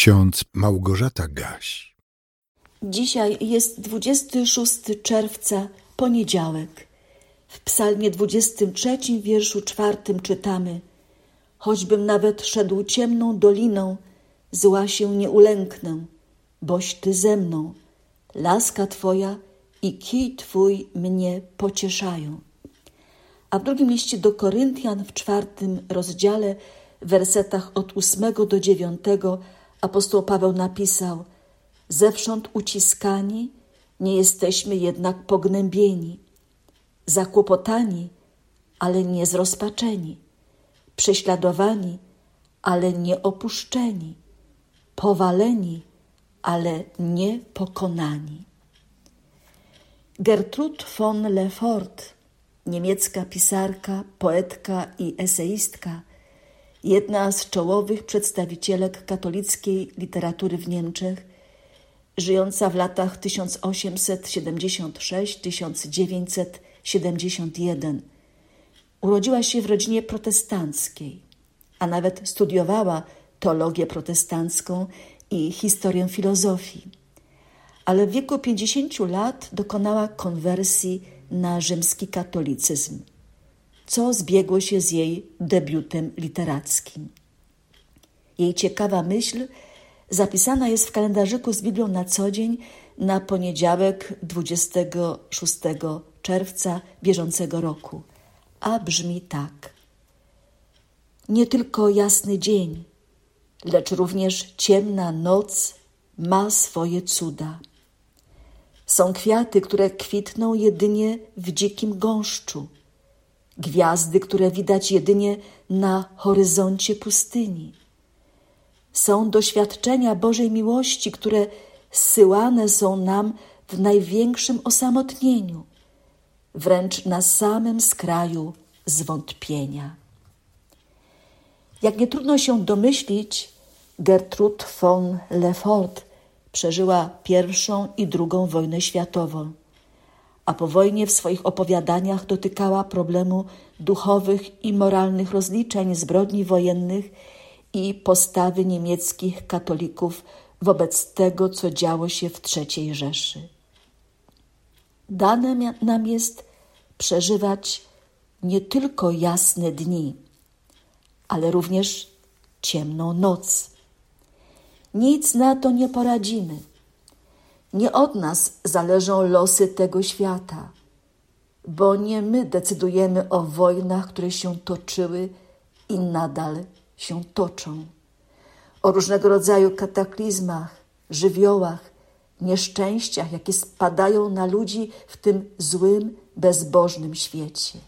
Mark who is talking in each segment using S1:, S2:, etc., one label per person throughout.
S1: ksiądz Małgorzata Gaś.
S2: Dzisiaj jest 26 czerwca, poniedziałek. W psalmie 23, wierszu czwartym czytamy Choćbym nawet szedł ciemną doliną, zła się nie ulęknę, boś Ty ze mną. Laska Twoja i kij Twój mnie pocieszają. A w drugim liście do Koryntian w czwartym rozdziale, w wersetach od ósmego do dziewiątego, apostoł Paweł napisał: Zewsząd uciskani, nie jesteśmy jednak pognębieni, zakłopotani, ale nie zrozpaczeni, prześladowani, ale nie opuszczeni, powaleni, ale nie pokonani. Gertrud von Lefort, niemiecka pisarka, poetka i eseistka, jedna z czołowych przedstawicielek katolickiej literatury w Niemczech, żyjąca w latach 1876-1971. Urodziła się w rodzinie protestanckiej, a nawet studiowała teologię protestancką i historię filozofii. Ale w wieku 50 lat dokonała konwersji na rzymski katolicyzm, co zbiegło się z jej debiutem literackim. Jej ciekawa myśl zapisana jest w kalendarzyku z Biblią na co dzień na poniedziałek 26 czerwca bieżącego roku, a brzmi tak. Nie tylko jasny dzień, lecz również ciemna noc ma swoje cuda. Są kwiaty, które kwitną jedynie w dzikim gąszczu, gwiazdy, które widać jedynie na horyzoncie pustyni. Są doświadczenia Bożej miłości, które zsyłane są nam w największym osamotnieniu, wręcz na samym skraju zwątpienia. Jak nie trudno się domyślić, Gertrud von Lefort przeżyła pierwszą i drugą wojnę światową, a po wojnie w swoich opowiadaniach dotykała problemu duchowych i moralnych rozliczeń zbrodni wojennych i postawy niemieckich katolików wobec tego, co działo się w III Rzeszy. Dane nam jest przeżywać nie tylko jasne dni, ale również ciemną noc. Nic na to nie poradzimy. Nie od nas zależą losy tego świata, bo nie my decydujemy o wojnach, które się toczyły i nadal się toczą, o różnego rodzaju kataklizmach, żywiołach, nieszczęściach, jakie spadają na ludzi w tym złym, bezbożnym świecie.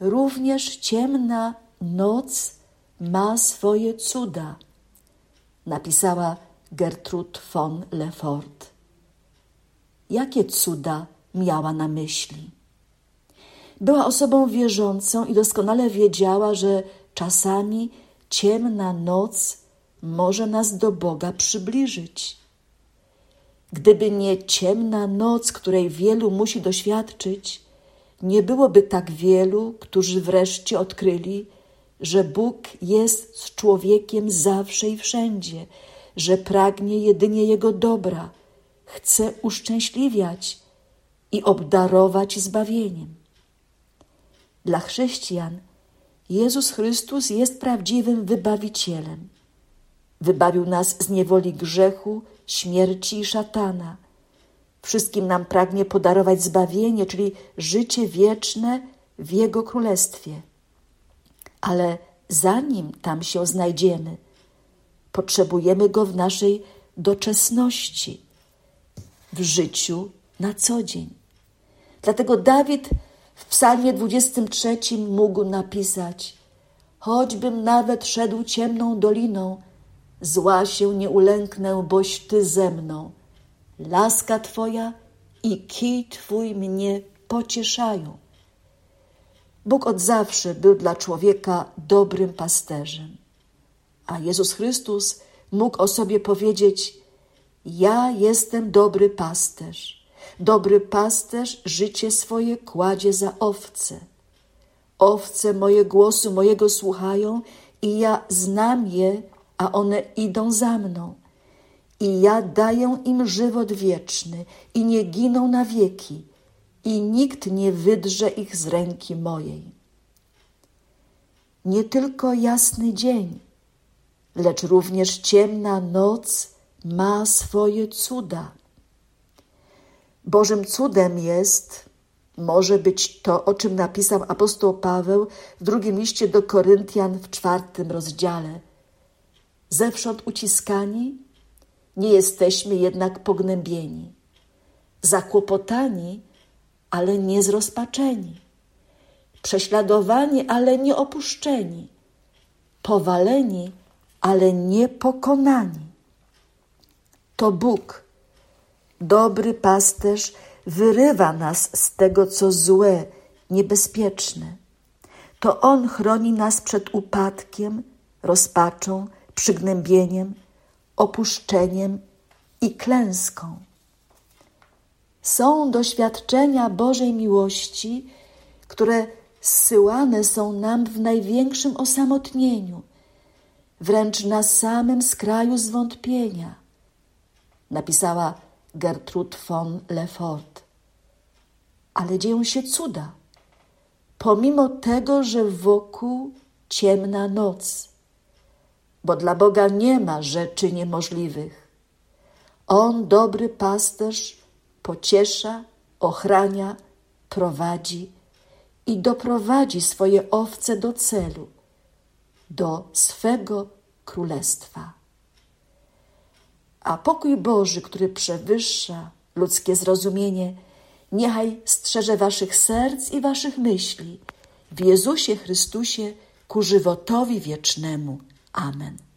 S2: Również ciemna noc ma swoje cuda, napisała Gertrud von Lefort. Jakie cuda miała na myśli? Była osobą wierzącą i doskonale wiedziała, że czasami ciemna noc może nas do Boga przybliżyć. Gdyby nie ciemna noc, której wielu musi doświadczyć, nie byłoby tak wielu, którzy wreszcie odkryli, że Bóg jest z człowiekiem zawsze i wszędzie, że pragnie jedynie Jego dobra, chce uszczęśliwiać i obdarować zbawieniem. Dla chrześcijan Jezus Chrystus jest prawdziwym wybawicielem. Wybawił nas z niewoli grzechu, śmierci i szatana. Wszystkim nam pragnie podarować zbawienie, czyli życie wieczne w Jego Królestwie. Ale zanim tam się znajdziemy, potrzebujemy Go w naszej doczesności, w życiu na co dzień. Dlatego Dawid w psalmie 23 mógł napisać Choćbym nawet szedł ciemną doliną, zła się nie ulęknę, boś Ty ze mną. Laska Twoja i kij Twój mnie pocieszają. Bóg od zawsze był dla człowieka dobrym pasterzem, a Jezus Chrystus mógł o sobie powiedzieć: Ja jestem dobry pasterz. Dobry pasterz życie swoje kładzie za owce. Owce moje głosu mojego słuchają i ja znam je, a one idą za mną. I ja daję im żywot wieczny i nie giną na wieki, i nikt nie wydrze ich z ręki mojej. Nie tylko jasny dzień, lecz również ciemna noc ma swoje cuda. Bożym cudem jest, może być to, o czym napisał apostoł Paweł w drugim liście do Koryntian w czwartym rozdziale. Zewsząd uciskani, nie jesteśmy jednak pognębieni, zakłopotani, ale nie zrozpaczeni, prześladowani, ale nie opuszczeni, powaleni, ale nie pokonani. To Bóg, dobry pasterz, wyrywa nas z tego, co złe, niebezpieczne. To On chroni nas przed upadkiem, rozpaczą, przygnębieniem, opuszczeniem i klęską. Są doświadczenia Bożej miłości, które zsyłane są nam w największym osamotnieniu, wręcz na samym skraju zwątpienia. Napisała Gertrude von Lefort. Ale dzieją się cuda, pomimo tego, że wokół ciemna noc, bo dla Boga nie ma rzeczy niemożliwych. On, dobry pasterz, pociesza, ochrania, prowadzi i doprowadzi swoje owce do celu, do swego królestwa. A pokój Boży, który przewyższa ludzkie zrozumienie, niechaj strzeże waszych serc i waszych myśli w Jezusie Chrystusie ku żywotowi wiecznemu. Amen.